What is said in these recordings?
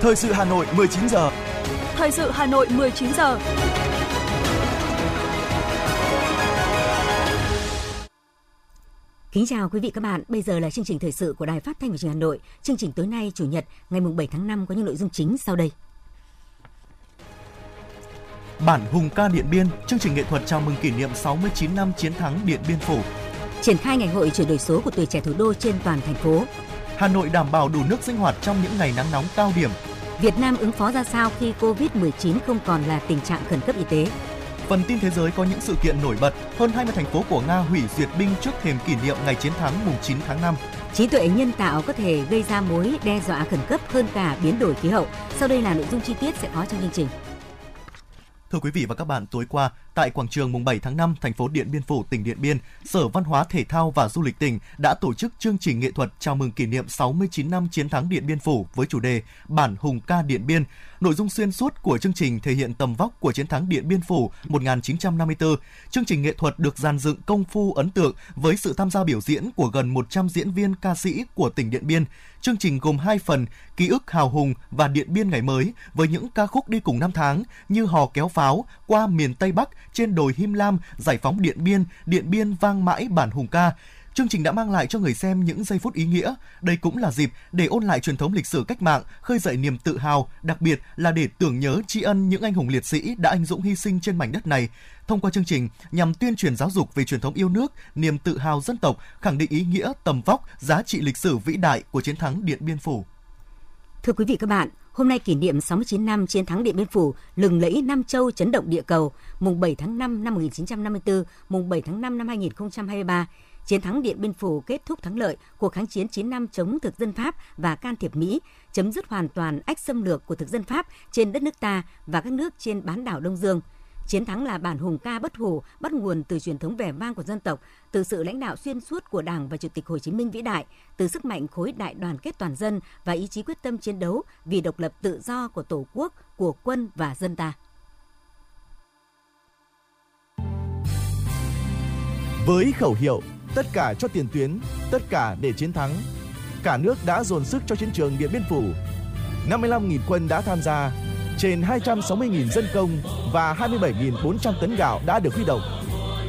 Thời sự Hà Nội 19 giờ. Thời sự Hà Nội 19 giờ. Kính chào quý vị các bạn, bây giờ là chương trình thời sự của Đài Phát thanh và Truyền hình Hà Nội. Chương trình tối nay Chủ nhật ngày 7 tháng 5 có những nội dung chính sau đây. Bản Hùng ca Điện Biên, chương trình nghệ thuật chào mừng kỷ niệm 69 năm chiến thắng Điện Biên Phủ. Triển khai ngày hội chuyển đổi số của tuổi trẻ thủ đô trên toàn thành phố. Hà Nội đảm bảo đủ nước sinh hoạt trong những ngày nắng nóng cao điểm. Việt Nam ứng phó ra sao khi Covid-19 không còn là tình trạng khẩn cấp y tế. Phần tin thế giới có những sự kiện nổi bật. Hơn 20 thành phố của Nga hủy duyệt binh trước thềm kỷ niệm ngày chiến thắng mùng 9 tháng 5. Trí tuệ nhân tạo có thể gây ra mối đe dọa khẩn cấp hơn cả biến đổi khí hậu. Sau đây là nội dung chi tiết sẽ có trong chương trình. Thưa quý vị và các bạn, tối qua, tại quảng trường mùng 7 tháng 5, thành phố Điện Biên Phủ, tỉnh Điện Biên, Sở Văn hóa Thể thao và Du lịch tỉnh đã tổ chức chương trình nghệ thuật chào mừng kỷ niệm 69 năm chiến thắng Điện Biên Phủ với chủ đề Bản Hùng ca Điện Biên. Nội dung xuyên suốt của chương trình thể hiện tầm vóc của chiến thắng Điện Biên Phủ 1954. Chương trình nghệ thuật được dàn dựng công phu ấn tượng với sự tham gia biểu diễn của gần 100 diễn viên ca sĩ của tỉnh Điện Biên. Chương trình gồm hai phần, ký ức hào hùng và Điện Biên ngày mới với những ca khúc đi cùng năm tháng như Hò kéo pháo, Qua miền Tây Bắc, Trên đồi Him Lam, Giải phóng Điện Biên, Điện Biên vang mãi bản hùng ca. Chương trình đã mang lại cho người xem những giây phút ý nghĩa. Đây cũng là dịp để ôn lại truyền thống lịch sử cách mạng, khơi dậy niềm tự hào, đặc biệt là để tưởng nhớ tri ân những anh hùng liệt sĩ đã anh dũng hy sinh trên mảnh đất này. Thông qua chương trình nhằm tuyên truyền giáo dục về truyền thống yêu nước, niềm tự hào dân tộc, khẳng định ý nghĩa, tầm vóc, giá trị lịch sử vĩ đại của chiến thắng Điện Biên Phủ. Thưa quý vị các bạn, hôm nay kỷ niệm 69 năm chiến thắng Điện Biên Phủ, lừng lẫy Nam Châu chấn động địa cầu, mùng 7 tháng 5 năm 1954, mùng 7 tháng 5 năm 2023. Chiến thắng Điện Biên Phủ kết thúc thắng lợi cuộc kháng chiến 9 năm chống thực dân Pháp và can thiệp Mỹ, chấm dứt hoàn toàn ách xâm lược của thực dân Pháp trên đất nước ta và các nước trên bán đảo Đông Dương. Chiến thắng là bản hùng ca bất hủ, bắt nguồn từ truyền thống vẻ vang của dân tộc, từ sự lãnh đạo xuyên suốt của Đảng và Chủ tịch Hồ Chí Minh vĩ đại, từ sức mạnh khối đại đoàn kết toàn dân và ý chí quyết tâm chiến đấu vì độc lập tự do của Tổ quốc, của quân và dân ta. Với khẩu hiệu tất cả cho tiền tuyến, tất cả để chiến thắng, cả nước đã dồn sức cho chiến trường Điện Biên Phủ. 55.000 quân đã tham gia, trên 260.000 dân công và 27.400 tấn gạo đã được huy động.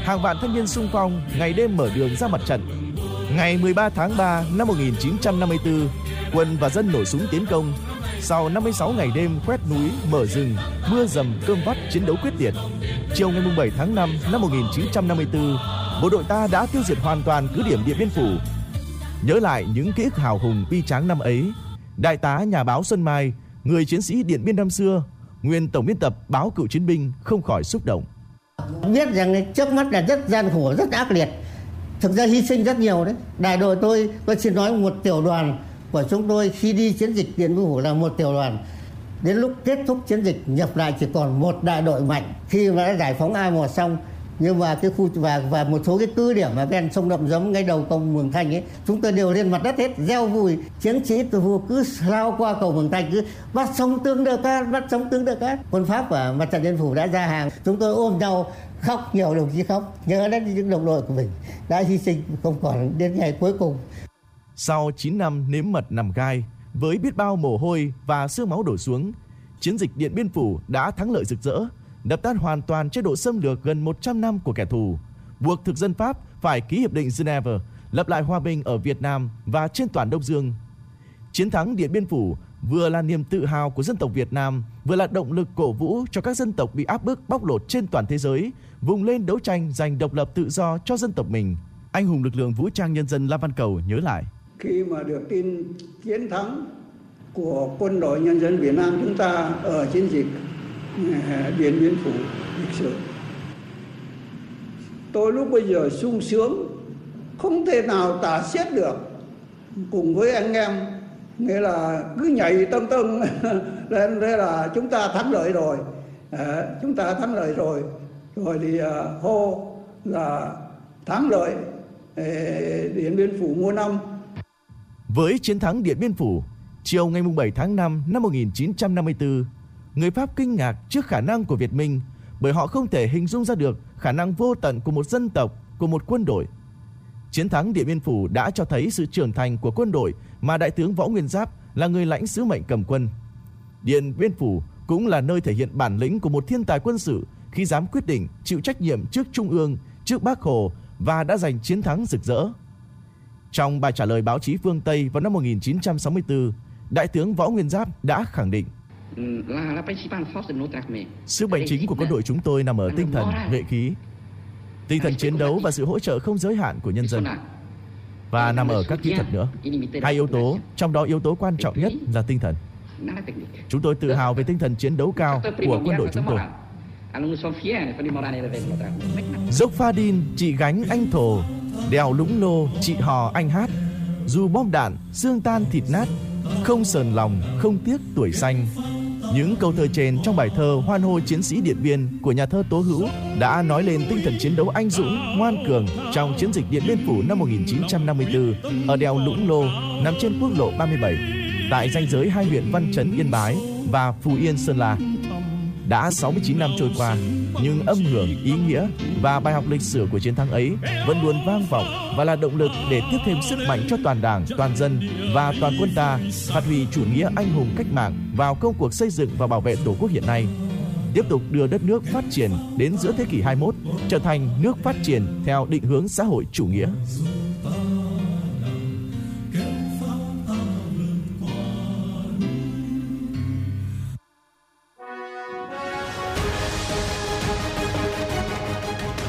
Hàng vạn thanh niên sung phong ngày đêm mở đường ra mặt trận. Ngày 13 tháng 3 năm 1954, quân và dân nổ súng tiến công. Sau 56 ngày đêm quét núi, mở rừng, mưa dầm cơm vắt chiến đấu quyết liệt. Chiều ngày 7 tháng 5 năm 1954, bộ đội ta đã tiêu diệt hoàn toàn cứ điểm Điện Biên Phủ. Nhớ lại những ký ức hào hùng bi tráng năm ấy, đại tá nhà báo Xuân Mai, người chiến sĩ Điện Biên năm xưa, nguyên tổng biên tập báo Cựu chiến binh không khỏi xúc động. Biết rằng trước mắt là rất gian khổ, rất ác liệt. Thực ra hy sinh rất nhiều đấy. Đại đội tôi, tôi xin nói một tiểu đoàn của chúng tôi khi đi chiến dịch Điện Biên Phủ là một tiểu đoàn. Đến lúc kết thúc chiến dịch nhập lại chỉ còn một đại đội mạnh. Khi mà đã giải phóng A1 xong nhưng mà cái khu và và một số cái cứ điểm mà ven sông đậm giống ngay đầu cầu Mường Thanh ấy, chúng tôi đều lên mặt đất hết, gieo vui chiến sĩ từ vua cứ lao qua cầu Mường Thanh, cứ bắt sống tướng được cát bắt sống tướng được cát quân Pháp và mặt trận dân phủ đã ra hàng, chúng tôi ôm nhau, khóc, nhiều đồng chí khóc, nhớ đến những đồng đội của mình đã hy sinh, không còn đến ngày cuối cùng. Sau 9 năm nếm mật nằm gai, với biết bao mồ hôi và xương máu đổ xuống, chiến dịch Điện Biên Phủ đã thắng lợi rực rỡ đập tan hoàn toàn chế độ xâm lược gần 100 năm của kẻ thù, buộc thực dân Pháp phải ký hiệp định Geneva, lập lại hòa bình ở Việt Nam và trên toàn Đông Dương. Chiến thắng Điện Biên Phủ vừa là niềm tự hào của dân tộc Việt Nam, vừa là động lực cổ vũ cho các dân tộc bị áp bức bóc lột trên toàn thế giới, vùng lên đấu tranh giành độc lập tự do cho dân tộc mình. Anh hùng lực lượng vũ trang nhân dân La Văn Cầu nhớ lại. Khi mà được tin chiến thắng của quân đội nhân dân Việt Nam chúng ta ở chiến dịch Điện Biên Phủ lịch sử. Tôi lúc bây giờ sung sướng, không thể nào tả xiết được. Cùng với anh em, nghĩa là cứ nhảy tâm tâm lên thế là chúng ta thắng lợi rồi. À, chúng ta thắng lợi rồi. Rồi thì à, hô là thắng lợi à, Điện Biên Phủ mua năm. Với chiến thắng Điện Biên Phủ, chiều ngày 7 tháng 5 năm 1954, người Pháp kinh ngạc trước khả năng của Việt Minh bởi họ không thể hình dung ra được khả năng vô tận của một dân tộc, của một quân đội. Chiến thắng Điện Biên Phủ đã cho thấy sự trưởng thành của quân đội mà Đại tướng Võ Nguyên Giáp là người lãnh sứ mệnh cầm quân. Điện Biên Phủ cũng là nơi thể hiện bản lĩnh của một thiên tài quân sự khi dám quyết định chịu trách nhiệm trước Trung ương, trước Bác Hồ và đã giành chiến thắng rực rỡ. Trong bài trả lời báo chí phương Tây vào năm 1964, Đại tướng Võ Nguyên Giáp đã khẳng định Sức mạnh chính của quân đội chúng tôi nằm ở tinh thần, nghệ khí, tinh thần chiến đấu và sự hỗ trợ không giới hạn của nhân dân. và nằm ở các kỹ thuật nữa. Hai yếu tố, trong đó yếu tố quan trọng nhất là tinh thần. Chúng tôi tự hào về tinh thần chiến đấu cao của quân đội chúng tôi. Dốc Pha Đin, chị gánh anh thổ, đèo lũng lô, chị hò anh hát. Dù bom đạn, xương tan thịt nát, không sờn lòng, không tiếc tuổi xanh. Những câu thơ trên trong bài thơ Hoan hô chiến sĩ Điện Biên của nhà thơ Tố Hữu đã nói lên tinh thần chiến đấu anh dũng, ngoan cường trong chiến dịch Điện Biên Phủ năm 1954 ở đèo Lũng Lô nằm trên quốc lộ 37 tại ranh giới hai huyện Văn Chấn Yên Bái và Phù Yên Sơn La. Đã 69 năm trôi qua, nhưng âm hưởng, ý nghĩa và bài học lịch sử của chiến thắng ấy vẫn luôn vang vọng và là động lực để tiếp thêm sức mạnh cho toàn Đảng, toàn dân và toàn quân ta phát huy chủ nghĩa anh hùng cách mạng vào công cuộc xây dựng và bảo vệ Tổ quốc hiện nay tiếp tục đưa đất nước phát triển đến giữa thế kỷ 21 trở thành nước phát triển theo định hướng xã hội chủ nghĩa.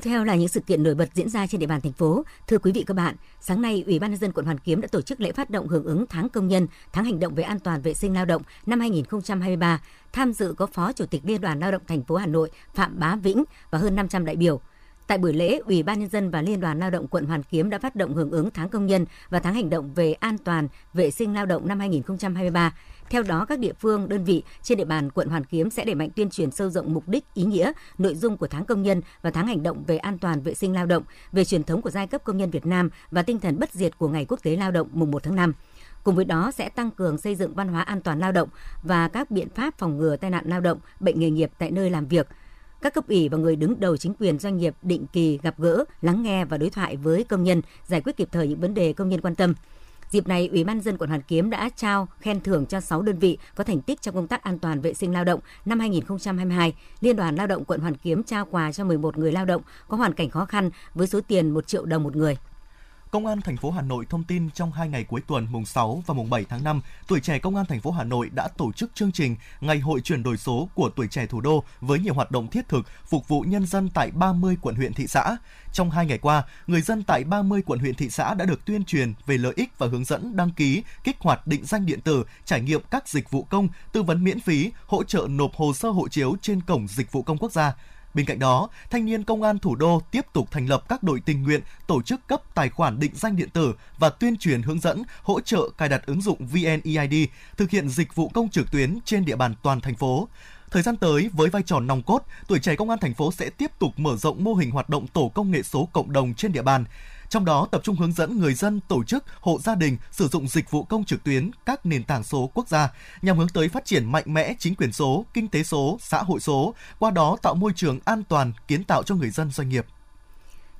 Tiếp theo là những sự kiện nổi bật diễn ra trên địa bàn thành phố. Thưa quý vị các bạn, sáng nay Ủy ban nhân dân quận Hoàn Kiếm đã tổ chức lễ phát động hưởng ứng tháng công nhân, tháng hành động về an toàn vệ sinh lao động năm 2023. Tham dự có Phó Chủ tịch Liên đoàn Lao động thành phố Hà Nội Phạm Bá Vĩnh và hơn 500 đại biểu. Tại buổi lễ, Ủy ban nhân dân và Liên đoàn Lao động quận Hoàn Kiếm đã phát động hưởng ứng tháng công nhân và tháng hành động về an toàn vệ sinh lao động năm 2023. Theo đó, các địa phương, đơn vị trên địa bàn quận Hoàn Kiếm sẽ đẩy mạnh tuyên truyền sâu rộng mục đích, ý nghĩa, nội dung của tháng công nhân và tháng hành động về an toàn vệ sinh lao động, về truyền thống của giai cấp công nhân Việt Nam và tinh thần bất diệt của Ngày Quốc tế Lao động mùng 1 tháng 5. Cùng với đó sẽ tăng cường xây dựng văn hóa an toàn lao động và các biện pháp phòng ngừa tai nạn lao động, bệnh nghề nghiệp tại nơi làm việc. Các cấp ủy và người đứng đầu chính quyền doanh nghiệp định kỳ gặp gỡ, lắng nghe và đối thoại với công nhân, giải quyết kịp thời những vấn đề công nhân quan tâm. Dịp này, Ủy ban dân quận Hoàn Kiếm đã trao khen thưởng cho 6 đơn vị có thành tích trong công tác an toàn vệ sinh lao động năm 2022. Liên đoàn Lao động quận Hoàn Kiếm trao quà cho 11 người lao động có hoàn cảnh khó khăn với số tiền 1 triệu đồng một người. Công an thành phố Hà Nội thông tin trong hai ngày cuối tuần mùng 6 và mùng 7 tháng 5, tuổi trẻ Công an thành phố Hà Nội đã tổ chức chương trình Ngày hội chuyển đổi số của tuổi trẻ thủ đô với nhiều hoạt động thiết thực phục vụ nhân dân tại 30 quận huyện thị xã. Trong hai ngày qua, người dân tại 30 quận huyện thị xã đã được tuyên truyền về lợi ích và hướng dẫn đăng ký, kích hoạt định danh điện tử, trải nghiệm các dịch vụ công, tư vấn miễn phí, hỗ trợ nộp hồ sơ hộ chiếu trên cổng dịch vụ công quốc gia. Bên cạnh đó, thanh niên công an thủ đô tiếp tục thành lập các đội tình nguyện, tổ chức cấp tài khoản định danh điện tử và tuyên truyền hướng dẫn, hỗ trợ cài đặt ứng dụng VNEID, thực hiện dịch vụ công trực tuyến trên địa bàn toàn thành phố. Thời gian tới, với vai trò nòng cốt, tuổi trẻ công an thành phố sẽ tiếp tục mở rộng mô hình hoạt động tổ công nghệ số cộng đồng trên địa bàn trong đó tập trung hướng dẫn người dân, tổ chức, hộ gia đình sử dụng dịch vụ công trực tuyến các nền tảng số quốc gia nhằm hướng tới phát triển mạnh mẽ chính quyền số, kinh tế số, xã hội số, qua đó tạo môi trường an toàn, kiến tạo cho người dân doanh nghiệp.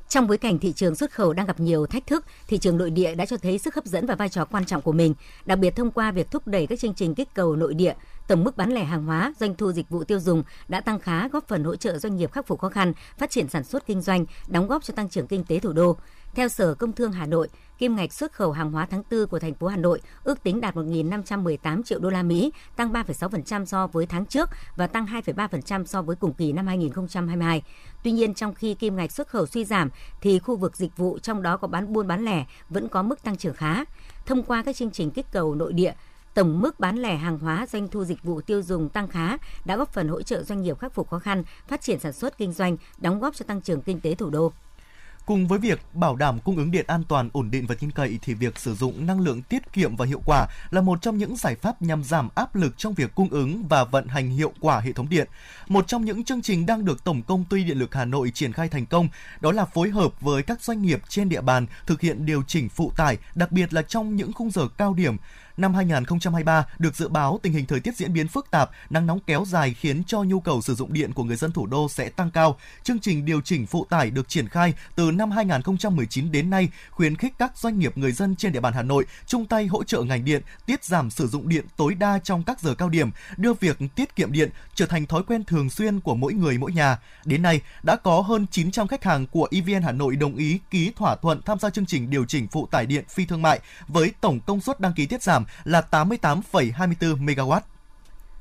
Trong bối cảnh thị trường xuất khẩu đang gặp nhiều thách thức, thị trường nội địa đã cho thấy sức hấp dẫn và vai trò quan trọng của mình, đặc biệt thông qua việc thúc đẩy các chương trình kích cầu nội địa, tổng mức bán lẻ hàng hóa, doanh thu dịch vụ tiêu dùng đã tăng khá góp phần hỗ trợ doanh nghiệp khắc phục khó khăn, phát triển sản xuất kinh doanh, đóng góp cho tăng trưởng kinh tế thủ đô. Theo Sở Công Thương Hà Nội, kim ngạch xuất khẩu hàng hóa tháng 4 của thành phố Hà Nội ước tính đạt 1.518 triệu đô la Mỹ, tăng 3,6% so với tháng trước và tăng 2,3% so với cùng kỳ năm 2022. Tuy nhiên, trong khi kim ngạch xuất khẩu suy giảm, thì khu vực dịch vụ trong đó có bán buôn bán lẻ vẫn có mức tăng trưởng khá. Thông qua các chương trình kích cầu nội địa, tổng mức bán lẻ hàng hóa doanh thu dịch vụ tiêu dùng tăng khá đã góp phần hỗ trợ doanh nghiệp khắc phục khó khăn, phát triển sản xuất kinh doanh, đóng góp cho tăng trưởng kinh tế thủ đô. Cùng với việc bảo đảm cung ứng điện an toàn, ổn định và tin cậy thì việc sử dụng năng lượng tiết kiệm và hiệu quả là một trong những giải pháp nhằm giảm áp lực trong việc cung ứng và vận hành hiệu quả hệ thống điện. Một trong những chương trình đang được Tổng công ty Điện lực Hà Nội triển khai thành công đó là phối hợp với các doanh nghiệp trên địa bàn thực hiện điều chỉnh phụ tải, đặc biệt là trong những khung giờ cao điểm Năm 2023 được dự báo tình hình thời tiết diễn biến phức tạp, nắng nóng kéo dài khiến cho nhu cầu sử dụng điện của người dân thủ đô sẽ tăng cao. Chương trình điều chỉnh phụ tải được triển khai từ năm 2019 đến nay, khuyến khích các doanh nghiệp người dân trên địa bàn Hà Nội chung tay hỗ trợ ngành điện tiết giảm sử dụng điện tối đa trong các giờ cao điểm, đưa việc tiết kiệm điện trở thành thói quen thường xuyên của mỗi người mỗi nhà. Đến nay, đã có hơn 900 khách hàng của EVN Hà Nội đồng ý ký thỏa thuận tham gia chương trình điều chỉnh phụ tải điện phi thương mại với tổng công suất đăng ký tiết giảm là 88,24 MW.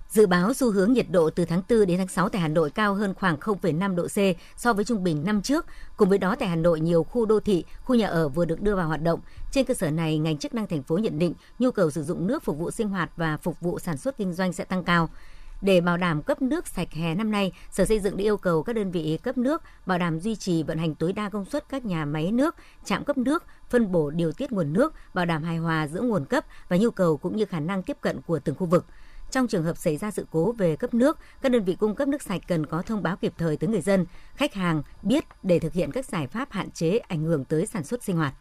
Dự báo xu hướng nhiệt độ từ tháng 4 đến tháng 6 tại Hà Nội cao hơn khoảng 0,5 độ C so với trung bình năm trước. Cùng với đó tại Hà Nội nhiều khu đô thị, khu nhà ở vừa được đưa vào hoạt động. Trên cơ sở này, ngành chức năng thành phố nhận định nhu cầu sử dụng nước phục vụ sinh hoạt và phục vụ sản xuất kinh doanh sẽ tăng cao. Để bảo đảm cấp nước sạch hè năm nay, Sở Xây dựng đã yêu cầu các đơn vị cấp nước bảo đảm duy trì vận hành tối đa công suất các nhà máy nước, trạm cấp nước, phân bổ điều tiết nguồn nước, bảo đảm hài hòa giữa nguồn cấp và nhu cầu cũng như khả năng tiếp cận của từng khu vực. Trong trường hợp xảy ra sự cố về cấp nước, các đơn vị cung cấp nước sạch cần có thông báo kịp thời tới người dân, khách hàng biết để thực hiện các giải pháp hạn chế ảnh hưởng tới sản xuất sinh hoạt.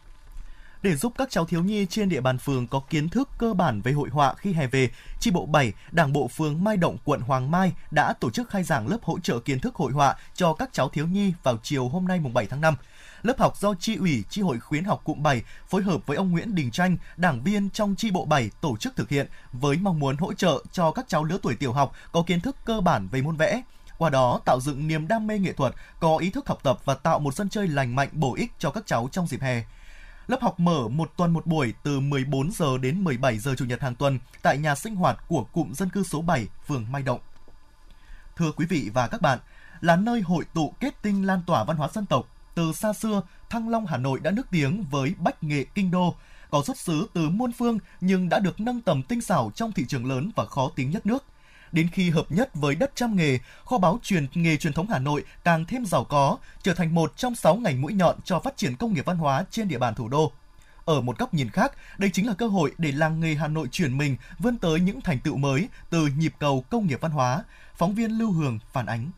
Để giúp các cháu thiếu nhi trên địa bàn phường có kiến thức cơ bản về hội họa khi hè về, chi bộ 7, Đảng bộ phường Mai Động, quận Hoàng Mai đã tổ chức khai giảng lớp hỗ trợ kiến thức hội họa cho các cháu thiếu nhi vào chiều hôm nay mùng 7 tháng 5. Lớp học do chi ủy, chi hội khuyến học cụm 7 phối hợp với ông Nguyễn Đình Tranh, đảng viên trong chi bộ 7 tổ chức thực hiện với mong muốn hỗ trợ cho các cháu lứa tuổi tiểu học có kiến thức cơ bản về môn vẽ, qua đó tạo dựng niềm đam mê nghệ thuật, có ý thức học tập và tạo một sân chơi lành mạnh bổ ích cho các cháu trong dịp hè. Lớp học mở một tuần một buổi từ 14 giờ đến 17 giờ chủ nhật hàng tuần tại nhà sinh hoạt của cụm dân cư số 7, phường Mai Động. Thưa quý vị và các bạn, là nơi hội tụ kết tinh lan tỏa văn hóa dân tộc, từ xa xưa, Thăng Long Hà Nội đã nức tiếng với bách nghệ kinh đô, có xuất xứ từ muôn phương nhưng đã được nâng tầm tinh xảo trong thị trường lớn và khó tính nhất nước – Đến khi hợp nhất với đất trăm nghề, kho báu truyền nghề truyền thống Hà Nội càng thêm giàu có, trở thành một trong sáu ngành mũi nhọn cho phát triển công nghiệp văn hóa trên địa bàn thủ đô. Ở một góc nhìn khác, đây chính là cơ hội để làng nghề Hà Nội chuyển mình vươn tới những thành tựu mới từ nhịp cầu công nghiệp văn hóa. Phóng viên Lưu Hường phản ánh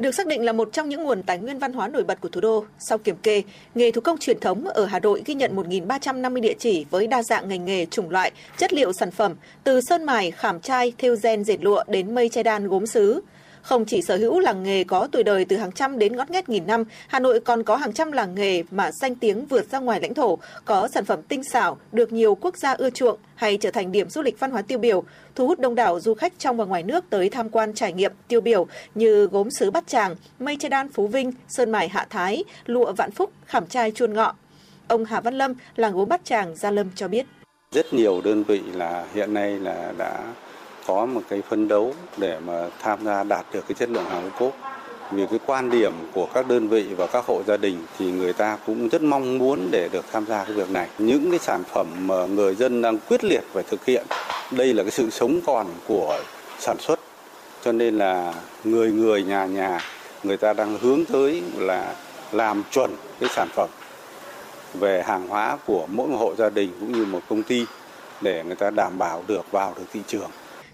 được xác định là một trong những nguồn tài nguyên văn hóa nổi bật của thủ đô. Sau kiểm kê, nghề thủ công truyền thống ở Hà Nội ghi nhận 1.350 địa chỉ với đa dạng ngành nghề, chủng loại, chất liệu sản phẩm, từ sơn mài, khảm trai, thêu gen, dệt lụa đến mây che đan, gốm sứ. Không chỉ sở hữu làng nghề có tuổi đời từ hàng trăm đến ngót nghét nghìn năm, Hà Nội còn có hàng trăm làng nghề mà danh tiếng vượt ra ngoài lãnh thổ, có sản phẩm tinh xảo, được nhiều quốc gia ưa chuộng hay trở thành điểm du lịch văn hóa tiêu biểu, thu hút đông đảo du khách trong và ngoài nước tới tham quan trải nghiệm tiêu biểu như gốm sứ Bát Tràng, mây che đan Phú Vinh, sơn mài Hạ Thái, lụa Vạn Phúc, khảm trai Chuôn Ngọ. Ông Hà Văn Lâm, làng gốm Bát Tràng, Gia Lâm cho biết. Rất nhiều đơn vị là hiện nay là đã có một cái phấn đấu để mà tham gia đạt được cái chất lượng hàng ô cốp vì cái quan điểm của các đơn vị và các hộ gia đình thì người ta cũng rất mong muốn để được tham gia cái việc này. Những cái sản phẩm mà người dân đang quyết liệt phải thực hiện, đây là cái sự sống còn của sản xuất. Cho nên là người người nhà nhà, người ta đang hướng tới là làm chuẩn cái sản phẩm về hàng hóa của mỗi một hộ gia đình cũng như một công ty để người ta đảm bảo được vào được thị trường.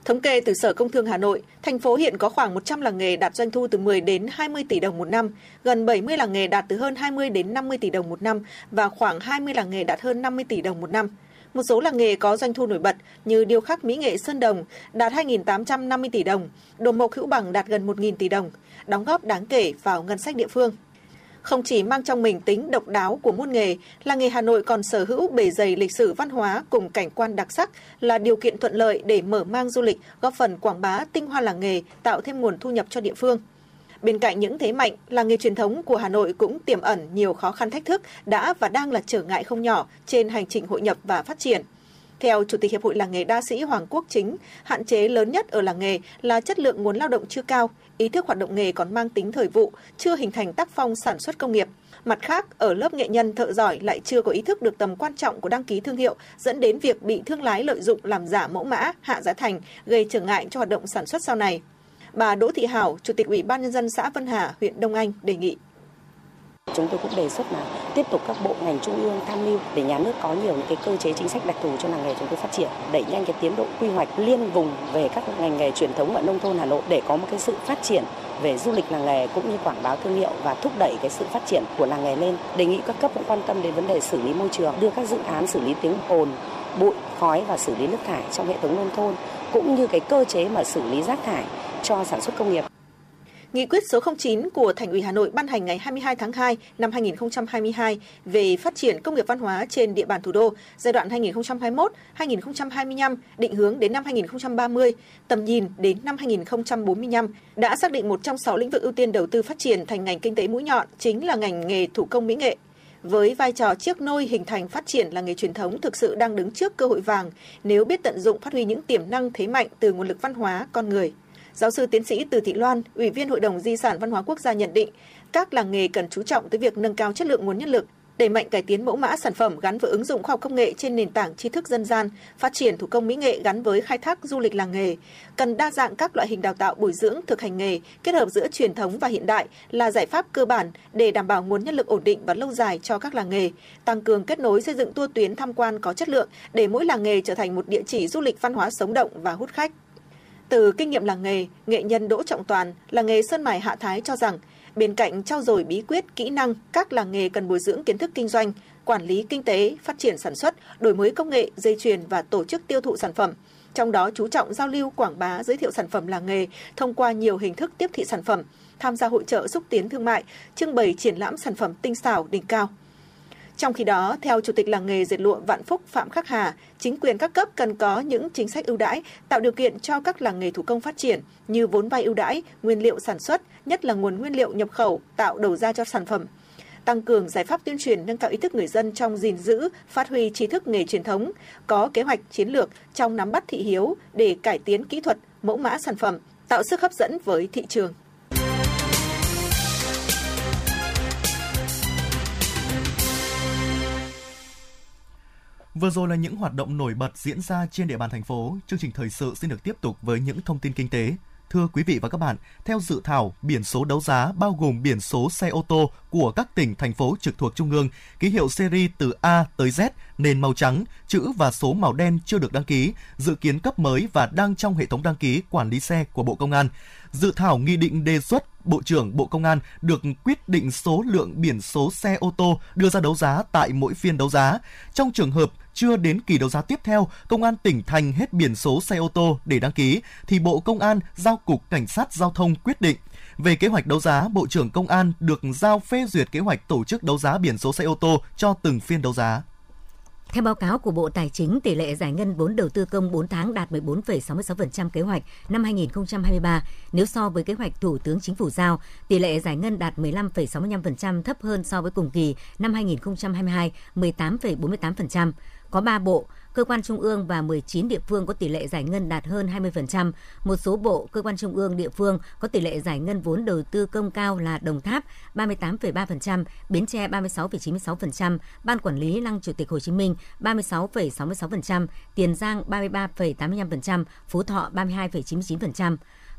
Thống kê từ Sở Công Thương Hà Nội, thành phố hiện có khoảng 100 làng nghề đạt doanh thu từ 10 đến 20 tỷ đồng một năm, gần 70 làng nghề đạt từ hơn 20 đến 50 tỷ đồng một năm và khoảng 20 làng nghề đạt hơn 50 tỷ đồng một năm. Một số làng nghề có doanh thu nổi bật như điêu khắc mỹ nghệ Sơn Đồng đạt 2.850 tỷ đồng, đồ mộc hữu bằng đạt gần 1.000 tỷ đồng, đóng góp đáng kể vào ngân sách địa phương. Không chỉ mang trong mình tính độc đáo của môn nghề, làng nghề Hà Nội còn sở hữu bề dày lịch sử văn hóa cùng cảnh quan đặc sắc là điều kiện thuận lợi để mở mang du lịch, góp phần quảng bá tinh hoa làng nghề, tạo thêm nguồn thu nhập cho địa phương. Bên cạnh những thế mạnh, làng nghề truyền thống của Hà Nội cũng tiềm ẩn nhiều khó khăn thách thức đã và đang là trở ngại không nhỏ trên hành trình hội nhập và phát triển. Theo Chủ tịch Hiệp hội Làng nghề đa sĩ Hoàng Quốc Chính, hạn chế lớn nhất ở làng nghề là chất lượng nguồn lao động chưa cao, ý thức hoạt động nghề còn mang tính thời vụ, chưa hình thành tác phong sản xuất công nghiệp. Mặt khác, ở lớp nghệ nhân thợ giỏi lại chưa có ý thức được tầm quan trọng của đăng ký thương hiệu, dẫn đến việc bị thương lái lợi dụng làm giả mẫu mã, hạ giá thành, gây trở ngại cho hoạt động sản xuất sau này. Bà Đỗ Thị Hảo, Chủ tịch Ủy ban Nhân dân xã Vân Hà, huyện Đông Anh đề nghị Chúng tôi cũng đề xuất là tiếp tục các bộ ngành trung ương tham mưu để nhà nước có nhiều những cái cơ chế chính sách đặc thù cho làng nghề chúng tôi phát triển, đẩy nhanh cái tiến độ quy hoạch liên vùng về các ngành nghề truyền thống ở nông thôn Hà Nội để có một cái sự phát triển về du lịch làng nghề cũng như quảng bá thương hiệu và thúc đẩy cái sự phát triển của làng nghề lên. Đề nghị các cấp cũng quan tâm đến vấn đề xử lý môi trường, đưa các dự án xử lý tiếng ồn, bụi, khói và xử lý nước thải trong hệ thống nông thôn cũng như cái cơ chế mà xử lý rác thải cho sản xuất công nghiệp. Nghị quyết số 09 của Thành ủy Hà Nội ban hành ngày 22 tháng 2 năm 2022 về phát triển công nghiệp văn hóa trên địa bàn thủ đô giai đoạn 2021-2025 định hướng đến năm 2030, tầm nhìn đến năm 2045 đã xác định một trong 6 lĩnh vực ưu tiên đầu tư phát triển thành ngành kinh tế mũi nhọn chính là ngành nghề thủ công mỹ nghệ. Với vai trò chiếc nôi hình thành phát triển là nghề truyền thống thực sự đang đứng trước cơ hội vàng nếu biết tận dụng phát huy những tiềm năng thế mạnh từ nguồn lực văn hóa con người. Giáo sư tiến sĩ Từ Thị Loan, Ủy viên Hội đồng Di sản Văn hóa Quốc gia nhận định, các làng nghề cần chú trọng tới việc nâng cao chất lượng nguồn nhân lực, đẩy mạnh cải tiến mẫu mã sản phẩm gắn với ứng dụng khoa học công nghệ trên nền tảng tri thức dân gian, phát triển thủ công mỹ nghệ gắn với khai thác du lịch làng nghề, cần đa dạng các loại hình đào tạo bồi dưỡng thực hành nghề kết hợp giữa truyền thống và hiện đại là giải pháp cơ bản để đảm bảo nguồn nhân lực ổn định và lâu dài cho các làng nghề, tăng cường kết nối xây dựng tour tuyến tham quan có chất lượng để mỗi làng nghề trở thành một địa chỉ du lịch văn hóa sống động và hút khách. Từ kinh nghiệm làng nghề, nghệ nhân Đỗ Trọng Toàn, làng nghề Sơn Mài Hạ Thái cho rằng, bên cạnh trao dồi bí quyết, kỹ năng, các làng nghề cần bồi dưỡng kiến thức kinh doanh, quản lý kinh tế, phát triển sản xuất, đổi mới công nghệ, dây chuyền và tổ chức tiêu thụ sản phẩm. Trong đó chú trọng giao lưu, quảng bá, giới thiệu sản phẩm làng nghề thông qua nhiều hình thức tiếp thị sản phẩm, tham gia hội trợ xúc tiến thương mại, trưng bày triển lãm sản phẩm tinh xảo đỉnh cao. Trong khi đó, theo Chủ tịch làng nghề dệt lụa Vạn Phúc Phạm Khắc Hà, chính quyền các cấp cần có những chính sách ưu đãi tạo điều kiện cho các làng nghề thủ công phát triển như vốn vay ưu đãi, nguyên liệu sản xuất, nhất là nguồn nguyên liệu nhập khẩu tạo đầu ra cho sản phẩm. Tăng cường giải pháp tuyên truyền nâng cao ý thức người dân trong gìn giữ, phát huy trí thức nghề truyền thống, có kế hoạch chiến lược trong nắm bắt thị hiếu để cải tiến kỹ thuật, mẫu mã sản phẩm, tạo sức hấp dẫn với thị trường. Vừa rồi là những hoạt động nổi bật diễn ra trên địa bàn thành phố. Chương trình thời sự xin được tiếp tục với những thông tin kinh tế. Thưa quý vị và các bạn, theo dự thảo, biển số đấu giá bao gồm biển số xe ô tô của các tỉnh, thành phố trực thuộc Trung ương, ký hiệu series từ A tới Z, nền màu trắng, chữ và số màu đen chưa được đăng ký, dự kiến cấp mới và đang trong hệ thống đăng ký quản lý xe của Bộ Công an. Dự thảo nghị định đề xuất Bộ trưởng Bộ Công an được quyết định số lượng biển số xe ô tô đưa ra đấu giá tại mỗi phiên đấu giá. Trong trường hợp chưa đến kỳ đấu giá tiếp theo, công an tỉnh thành hết biển số xe ô tô để đăng ký, thì Bộ Công an giao Cục Cảnh sát Giao thông quyết định. Về kế hoạch đấu giá, Bộ trưởng Công an được giao phê duyệt kế hoạch tổ chức đấu giá biển số xe ô tô cho từng phiên đấu giá. Theo báo cáo của Bộ Tài chính, tỷ lệ giải ngân vốn đầu tư công 4 tháng đạt 14,66% kế hoạch năm 2023. Nếu so với kế hoạch Thủ tướng Chính phủ giao, tỷ lệ giải ngân đạt 15,65% thấp hơn so với cùng kỳ năm 2022, 18,48%. Có 3 bộ, cơ quan trung ương và 19 địa phương có tỷ lệ giải ngân đạt hơn 20%. Một số bộ, cơ quan trung ương, địa phương có tỷ lệ giải ngân vốn đầu tư công cao là Đồng Tháp 38,3%, Bến Tre 36,96%, Ban Quản lý Lăng Chủ tịch Hồ Chí Minh 36,66%, Tiền Giang 33,85%, Phú Thọ 32,99%.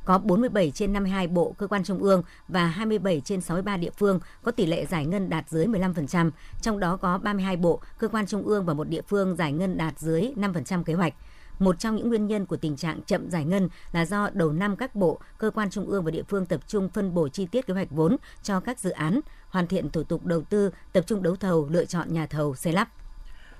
Có 47 trên 52 bộ cơ quan trung ương và 27 trên 63 địa phương có tỷ lệ giải ngân đạt dưới 15%, trong đó có 32 bộ cơ quan trung ương và một địa phương giải ngân đạt dưới 5% kế hoạch. Một trong những nguyên nhân của tình trạng chậm giải ngân là do đầu năm các bộ, cơ quan trung ương và địa phương tập trung phân bổ chi tiết kế hoạch vốn cho các dự án, hoàn thiện thủ tục đầu tư, tập trung đấu thầu, lựa chọn nhà thầu xây lắp.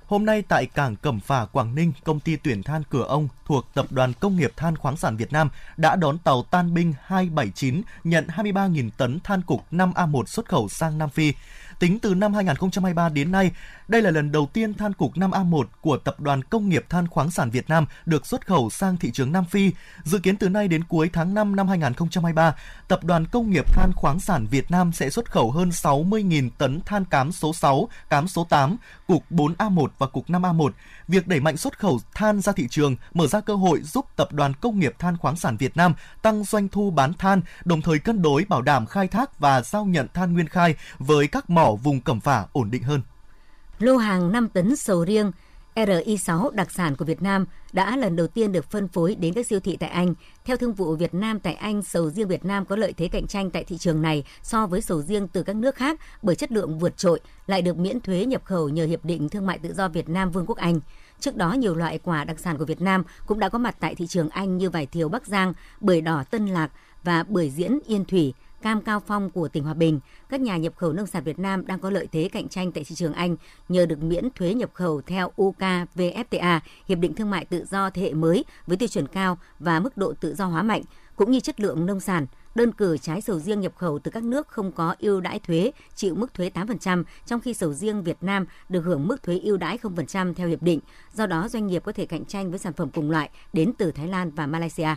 Hôm nay tại cảng Cẩm Phả, Quảng Ninh, công ty tuyển than Cửa Ông thuộc Tập đoàn Công nghiệp Than khoáng sản Việt Nam đã đón tàu Tan binh 279 nhận 23.000 tấn than cục 5A1 xuất khẩu sang Nam Phi. Tính từ năm 2023 đến nay, đây là lần đầu tiên than cục 5A1 của Tập đoàn Công nghiệp Than khoáng sản Việt Nam được xuất khẩu sang thị trường Nam Phi. Dự kiến từ nay đến cuối tháng 5 năm 2023, Tập đoàn Công nghiệp Than khoáng sản Việt Nam sẽ xuất khẩu hơn 60.000 tấn than cám số 6, cám số 8, cục 4A1 và cục 5A1. Việc đẩy mạnh xuất khẩu than ra thị trường mở ra cơ hội giúp Tập đoàn Công nghiệp Than khoáng sản Việt Nam tăng doanh thu bán than, đồng thời cân đối bảo đảm khai thác và giao nhận than nguyên khai với các mỏ vùng cẩm phả ổn định hơn. Lô hàng 5 tấn sầu riêng RI6 đặc sản của Việt Nam đã lần đầu tiên được phân phối đến các siêu thị tại Anh. Theo Thương vụ Việt Nam tại Anh, sầu riêng Việt Nam có lợi thế cạnh tranh tại thị trường này so với sầu riêng từ các nước khác bởi chất lượng vượt trội, lại được miễn thuế nhập khẩu nhờ Hiệp định Thương mại Tự do Việt Nam Vương quốc Anh. Trước đó, nhiều loại quả đặc sản của Việt Nam cũng đã có mặt tại thị trường Anh như vải thiều Bắc Giang, bưởi đỏ Tân Lạc và bưởi diễn Yên Thủy – cam cao phong của tỉnh Hòa Bình, các nhà nhập khẩu nông sản Việt Nam đang có lợi thế cạnh tranh tại thị trường Anh nhờ được miễn thuế nhập khẩu theo UKVFTA, Hiệp định Thương mại Tự do thế hệ mới với tiêu chuẩn cao và mức độ tự do hóa mạnh, cũng như chất lượng nông sản. Đơn cử trái sầu riêng nhập khẩu từ các nước không có ưu đãi thuế, chịu mức thuế 8%, trong khi sầu riêng Việt Nam được hưởng mức thuế ưu đãi 0% theo hiệp định. Do đó, doanh nghiệp có thể cạnh tranh với sản phẩm cùng loại đến từ Thái Lan và Malaysia.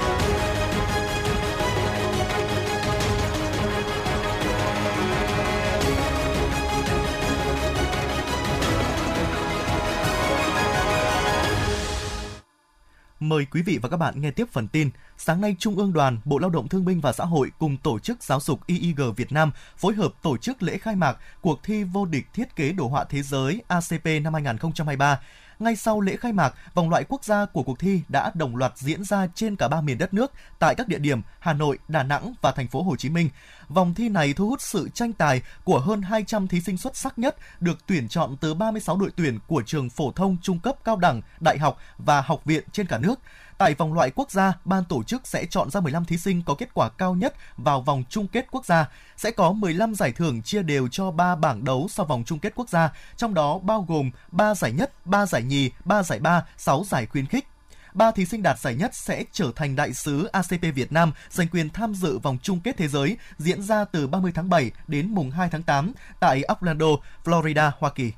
Mời quý vị và các bạn nghe tiếp phần tin. Sáng nay, Trung ương Đoàn, Bộ Lao động Thương binh và Xã hội cùng Tổ chức Giáo dục IIG Việt Nam phối hợp tổ chức lễ khai mạc cuộc thi vô địch thiết kế đồ họa thế giới ACP năm 2023 ngay sau lễ khai mạc, vòng loại quốc gia của cuộc thi đã đồng loạt diễn ra trên cả ba miền đất nước tại các địa điểm Hà Nội, Đà Nẵng và thành phố Hồ Chí Minh. Vòng thi này thu hút sự tranh tài của hơn 200 thí sinh xuất sắc nhất được tuyển chọn từ 36 đội tuyển của trường phổ thông trung cấp cao đẳng, đại học và học viện trên cả nước. Tại vòng loại quốc gia, ban tổ chức sẽ chọn ra 15 thí sinh có kết quả cao nhất vào vòng chung kết quốc gia. Sẽ có 15 giải thưởng chia đều cho 3 bảng đấu sau vòng chung kết quốc gia, trong đó bao gồm 3 giải nhất, 3 giải nhì, 3 giải ba, 6 giải khuyến khích ba thí sinh đạt giải nhất sẽ trở thành đại sứ ACP Việt Nam giành quyền tham dự vòng chung kết thế giới diễn ra từ 30 tháng 7 đến mùng 2 tháng 8 tại Orlando, Florida, Hoa Kỳ.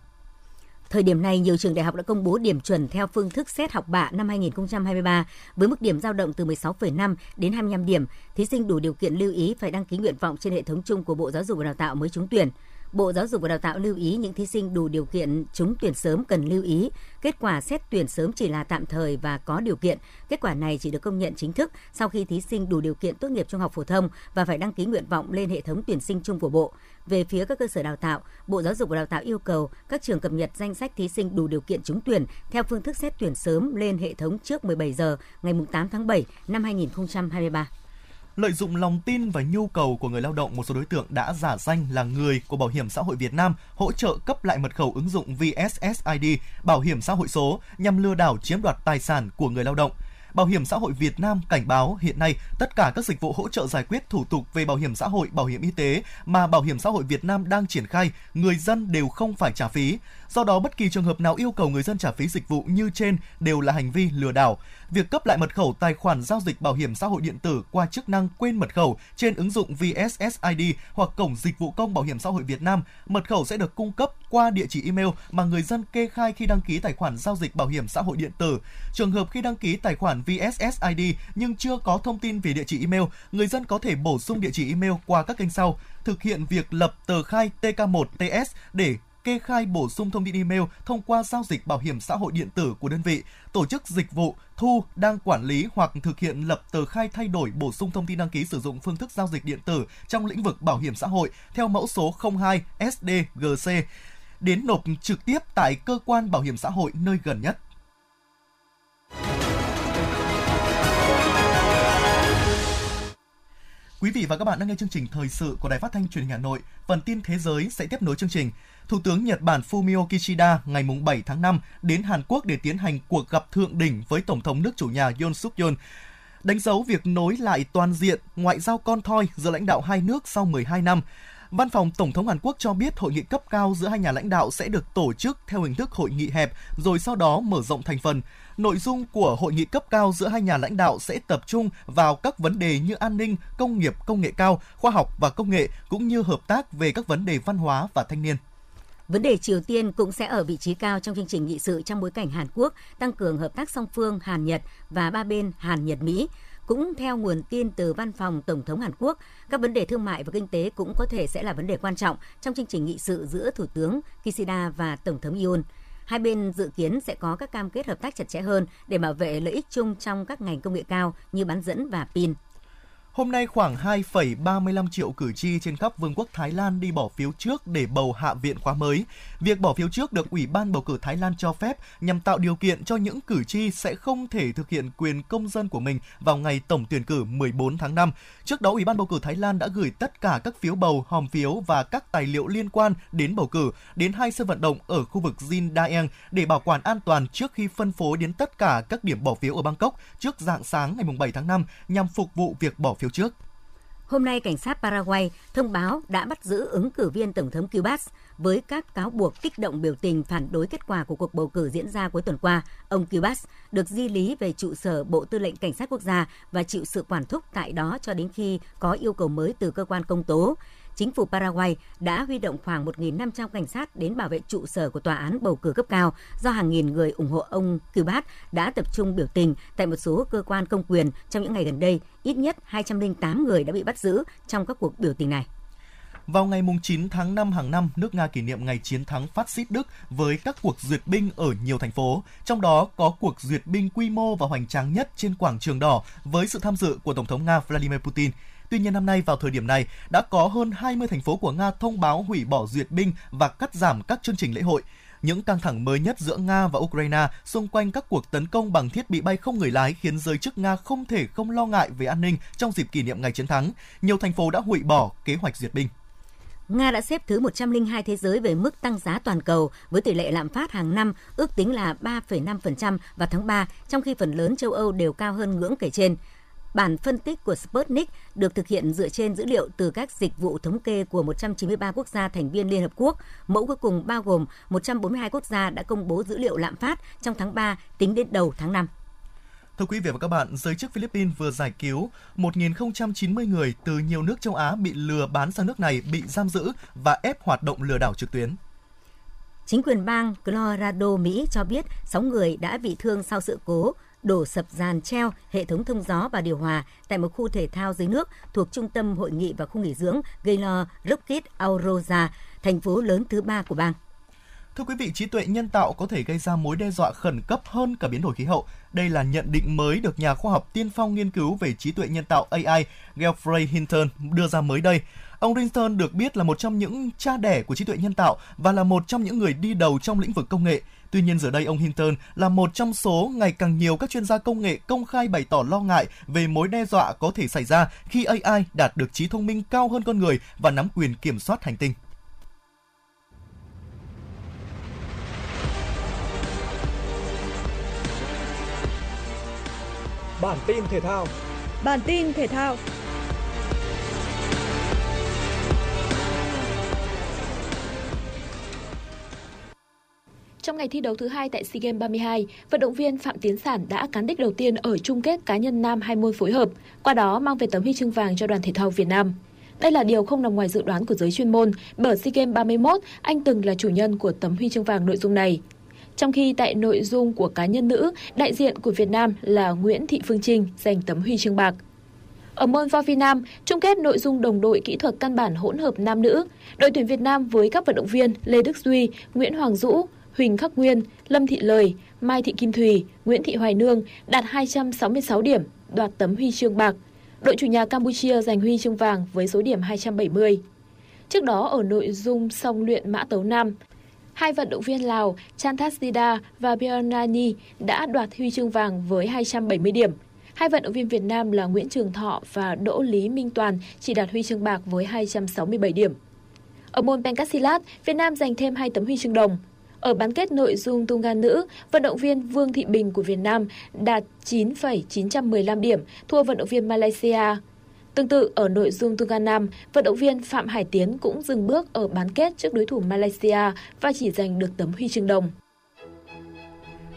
Thời điểm này, nhiều trường đại học đã công bố điểm chuẩn theo phương thức xét học bạ năm 2023 với mức điểm dao động từ 16,5 đến 25 điểm. Thí sinh đủ điều kiện lưu ý phải đăng ký nguyện vọng trên hệ thống chung của Bộ Giáo dục và Đào tạo mới trúng tuyển. Bộ Giáo dục và Đào tạo lưu ý những thí sinh đủ điều kiện trúng tuyển sớm cần lưu ý, kết quả xét tuyển sớm chỉ là tạm thời và có điều kiện. Kết quả này chỉ được công nhận chính thức sau khi thí sinh đủ điều kiện tốt nghiệp trung học phổ thông và phải đăng ký nguyện vọng lên hệ thống tuyển sinh chung của Bộ. Về phía các cơ sở đào tạo, Bộ Giáo dục và Đào tạo yêu cầu các trường cập nhật danh sách thí sinh đủ điều kiện trúng tuyển theo phương thức xét tuyển sớm lên hệ thống trước 17 giờ ngày 8 tháng 7 năm 2023. Lợi dụng lòng tin và nhu cầu của người lao động, một số đối tượng đã giả danh là người của Bảo hiểm xã hội Việt Nam hỗ trợ cấp lại mật khẩu ứng dụng VSSID bảo hiểm xã hội số nhằm lừa đảo chiếm đoạt tài sản của người lao động. Bảo hiểm xã hội Việt Nam cảnh báo hiện nay tất cả các dịch vụ hỗ trợ giải quyết thủ tục về bảo hiểm xã hội, bảo hiểm y tế mà Bảo hiểm xã hội Việt Nam đang triển khai, người dân đều không phải trả phí. Do đó, bất kỳ trường hợp nào yêu cầu người dân trả phí dịch vụ như trên đều là hành vi lừa đảo. Việc cấp lại mật khẩu tài khoản giao dịch bảo hiểm xã hội điện tử qua chức năng quên mật khẩu trên ứng dụng VSSID hoặc cổng dịch vụ công bảo hiểm xã hội Việt Nam, mật khẩu sẽ được cung cấp qua địa chỉ email mà người dân kê khai khi đăng ký tài khoản giao dịch bảo hiểm xã hội điện tử. Trường hợp khi đăng ký tài khoản VSSID nhưng chưa có thông tin về địa chỉ email, người dân có thể bổ sung địa chỉ email qua các kênh sau, thực hiện việc lập tờ khai TK1TS để kê khai bổ sung thông tin email thông qua giao dịch bảo hiểm xã hội điện tử của đơn vị, tổ chức dịch vụ thu đang quản lý hoặc thực hiện lập tờ khai thay đổi bổ sung thông tin đăng ký sử dụng phương thức giao dịch điện tử trong lĩnh vực bảo hiểm xã hội theo mẫu số 02 SDGC đến nộp trực tiếp tại cơ quan bảo hiểm xã hội nơi gần nhất. Quý vị và các bạn đang nghe chương trình thời sự của Đài Phát thanh Truyền hình Hà Nội. Phần tin thế giới sẽ tiếp nối chương trình. Thủ tướng Nhật Bản Fumio Kishida ngày 7 tháng 5 đến Hàn Quốc để tiến hành cuộc gặp thượng đỉnh với Tổng thống nước chủ nhà Yoon suk yeol, đánh dấu việc nối lại toàn diện ngoại giao con thoi giữa lãnh đạo hai nước sau 12 năm. Văn phòng Tổng thống Hàn Quốc cho biết hội nghị cấp cao giữa hai nhà lãnh đạo sẽ được tổ chức theo hình thức hội nghị hẹp rồi sau đó mở rộng thành phần. Nội dung của hội nghị cấp cao giữa hai nhà lãnh đạo sẽ tập trung vào các vấn đề như an ninh, công nghiệp, công nghệ cao, khoa học và công nghệ cũng như hợp tác về các vấn đề văn hóa và thanh niên. Vấn đề Triều Tiên cũng sẽ ở vị trí cao trong chương trình nghị sự trong bối cảnh Hàn Quốc tăng cường hợp tác song phương Hàn-Nhật và ba bên Hàn-Nhật-Mỹ. Cũng theo nguồn tin từ văn phòng Tổng thống Hàn Quốc, các vấn đề thương mại và kinh tế cũng có thể sẽ là vấn đề quan trọng trong chương trình nghị sự giữa Thủ tướng Kishida và Tổng thống Yoon. Hai bên dự kiến sẽ có các cam kết hợp tác chặt chẽ hơn để bảo vệ lợi ích chung trong các ngành công nghệ cao như bán dẫn và pin. Hôm nay khoảng 2,35 triệu cử tri trên khắp Vương quốc Thái Lan đi bỏ phiếu trước để bầu Hạ viện khóa mới. Việc bỏ phiếu trước được Ủy ban bầu cử Thái Lan cho phép nhằm tạo điều kiện cho những cử tri sẽ không thể thực hiện quyền công dân của mình vào ngày tổng tuyển cử 14 tháng 5. Trước đó, Ủy ban bầu cử Thái Lan đã gửi tất cả các phiếu bầu, hòm phiếu và các tài liệu liên quan đến bầu cử đến hai sân vận động ở khu vực Jin Daeng để bảo quản an toàn trước khi phân phối đến tất cả các điểm bỏ phiếu ở Bangkok trước dạng sáng ngày 7 tháng 5 nhằm phục vụ việc bỏ phiếu trước. Hôm nay, cảnh sát Paraguay thông báo đã bắt giữ ứng cử viên Tổng thống Cubas với các cáo buộc kích động biểu tình phản đối kết quả của cuộc bầu cử diễn ra cuối tuần qua. Ông Cubas được di lý về trụ sở Bộ Tư lệnh Cảnh sát Quốc gia và chịu sự quản thúc tại đó cho đến khi có yêu cầu mới từ cơ quan công tố chính phủ Paraguay đã huy động khoảng 1.500 cảnh sát đến bảo vệ trụ sở của tòa án bầu cử cấp cao do hàng nghìn người ủng hộ ông Cubat đã tập trung biểu tình tại một số cơ quan công quyền trong những ngày gần đây. Ít nhất 208 người đã bị bắt giữ trong các cuộc biểu tình này. Vào ngày 9 tháng 5 hàng năm, nước Nga kỷ niệm ngày chiến thắng phát xít Đức với các cuộc duyệt binh ở nhiều thành phố, trong đó có cuộc duyệt binh quy mô và hoành tráng nhất trên quảng trường đỏ với sự tham dự của Tổng thống Nga Vladimir Putin. Tuy nhiên năm nay vào thời điểm này đã có hơn 20 thành phố của Nga thông báo hủy bỏ duyệt binh và cắt giảm các chương trình lễ hội. Những căng thẳng mới nhất giữa Nga và Ukraine xung quanh các cuộc tấn công bằng thiết bị bay không người lái khiến giới chức Nga không thể không lo ngại về an ninh trong dịp kỷ niệm ngày chiến thắng. Nhiều thành phố đã hủy bỏ kế hoạch duyệt binh. Nga đã xếp thứ 102 thế giới về mức tăng giá toàn cầu với tỷ lệ lạm phát hàng năm ước tính là 3,5% vào tháng 3, trong khi phần lớn châu Âu đều cao hơn ngưỡng kể trên. Bản phân tích của Sputnik được thực hiện dựa trên dữ liệu từ các dịch vụ thống kê của 193 quốc gia thành viên Liên Hợp Quốc. Mẫu cuối cùng bao gồm 142 quốc gia đã công bố dữ liệu lạm phát trong tháng 3 tính đến đầu tháng 5. Thưa quý vị và các bạn, giới chức Philippines vừa giải cứu 1.090 người từ nhiều nước châu Á bị lừa bán sang nước này bị giam giữ và ép hoạt động lừa đảo trực tuyến. Chính quyền bang Colorado, Mỹ cho biết 6 người đã bị thương sau sự cố đổ sập giàn treo, hệ thống thông gió và điều hòa tại một khu thể thao dưới nước thuộc trung tâm hội nghị và khu nghỉ dưỡng Gaylor Rocket Aurora, thành phố lớn thứ ba của bang. Thưa quý vị, trí tuệ nhân tạo có thể gây ra mối đe dọa khẩn cấp hơn cả biến đổi khí hậu. Đây là nhận định mới được nhà khoa học tiên phong nghiên cứu về trí tuệ nhân tạo AI Geoffrey Hinton đưa ra mới đây. Ông Hinton được biết là một trong những cha đẻ của trí tuệ nhân tạo và là một trong những người đi đầu trong lĩnh vực công nghệ. Tuy nhiên giờ đây ông Hinton là một trong số ngày càng nhiều các chuyên gia công nghệ công khai bày tỏ lo ngại về mối đe dọa có thể xảy ra khi AI đạt được trí thông minh cao hơn con người và nắm quyền kiểm soát hành tinh. Bản tin thể thao Bản tin thể thao Trong ngày thi đấu thứ hai tại SEA Games 32, vận động viên Phạm Tiến Sản đã cán đích đầu tiên ở chung kết cá nhân nam hai môn phối hợp, qua đó mang về tấm huy chương vàng cho đoàn thể thao Việt Nam. Đây là điều không nằm ngoài dự đoán của giới chuyên môn, bởi SEA Games 31, anh từng là chủ nhân của tấm huy chương vàng nội dung này. Trong khi tại nội dung của cá nhân nữ, đại diện của Việt Nam là Nguyễn Thị Phương Trinh giành tấm huy chương bạc. Ở môn volley Việt Nam, chung kết nội dung đồng đội kỹ thuật căn bản hỗn hợp nam nữ, đội tuyển Việt Nam với các vận động viên Lê Đức Duy, Nguyễn Hoàng Dũ, Huỳnh Khắc Nguyên, Lâm Thị Lời, Mai Thị Kim Thùy, Nguyễn Thị Hoài Nương đạt 266 điểm, đoạt tấm huy chương bạc. Đội chủ nhà Campuchia giành huy chương vàng với số điểm 270. Trước đó ở nội dung song luyện mã tấu nam, hai vận động viên Lào Chantasida và Bionani đã đoạt huy chương vàng với 270 điểm. Hai vận động viên Việt Nam là Nguyễn Trường Thọ và Đỗ Lý Minh Toàn chỉ đạt huy chương bạc với 267 điểm. Ở môn Pencastilat, Việt Nam giành thêm hai tấm huy chương đồng. Ở bán kết nội dung tung ga nữ, vận động viên Vương Thị Bình của Việt Nam đạt 9,915 điểm, thua vận động viên Malaysia. Tương tự ở nội dung tung ga nam, vận động viên Phạm Hải Tiến cũng dừng bước ở bán kết trước đối thủ Malaysia và chỉ giành được tấm huy chương đồng.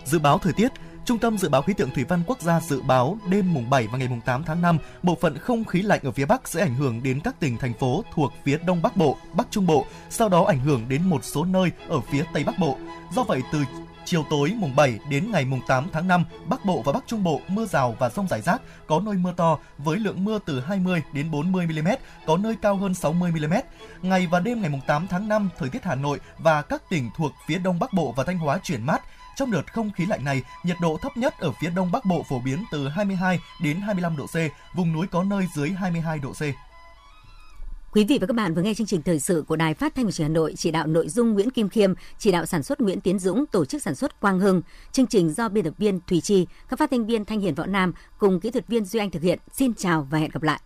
Dự báo thời tiết Trung tâm Dự báo Khí tượng Thủy văn Quốc gia dự báo đêm mùng 7 và ngày mùng 8 tháng 5, bộ phận không khí lạnh ở phía Bắc sẽ ảnh hưởng đến các tỉnh thành phố thuộc phía Đông Bắc Bộ, Bắc Trung Bộ, sau đó ảnh hưởng đến một số nơi ở phía Tây Bắc Bộ. Do vậy từ Chiều tối mùng 7 đến ngày mùng 8 tháng 5, Bắc Bộ và Bắc Trung Bộ mưa rào và rông rải rác, có nơi mưa to với lượng mưa từ 20 đến 40 mm, có nơi cao hơn 60 mm. Ngày và đêm ngày mùng 8 tháng 5, thời tiết Hà Nội và các tỉnh thuộc phía Đông Bắc Bộ và Thanh Hóa chuyển mát. Trong đợt không khí lạnh này, nhiệt độ thấp nhất ở phía Đông Bắc Bộ phổ biến từ 22 đến 25 độ C, vùng núi có nơi dưới 22 độ C. Quý vị và các bạn vừa nghe chương trình thời sự của Đài Phát thanh và Truyền hình Hà Nội, chỉ đạo nội dung Nguyễn Kim Khiêm, chỉ đạo sản xuất Nguyễn Tiến Dũng, tổ chức sản xuất Quang Hưng. Chương trình do biên tập viên Thủy Chi, các phát thanh viên Thanh Hiền Võ Nam cùng kỹ thuật viên Duy Anh thực hiện. Xin chào và hẹn gặp lại.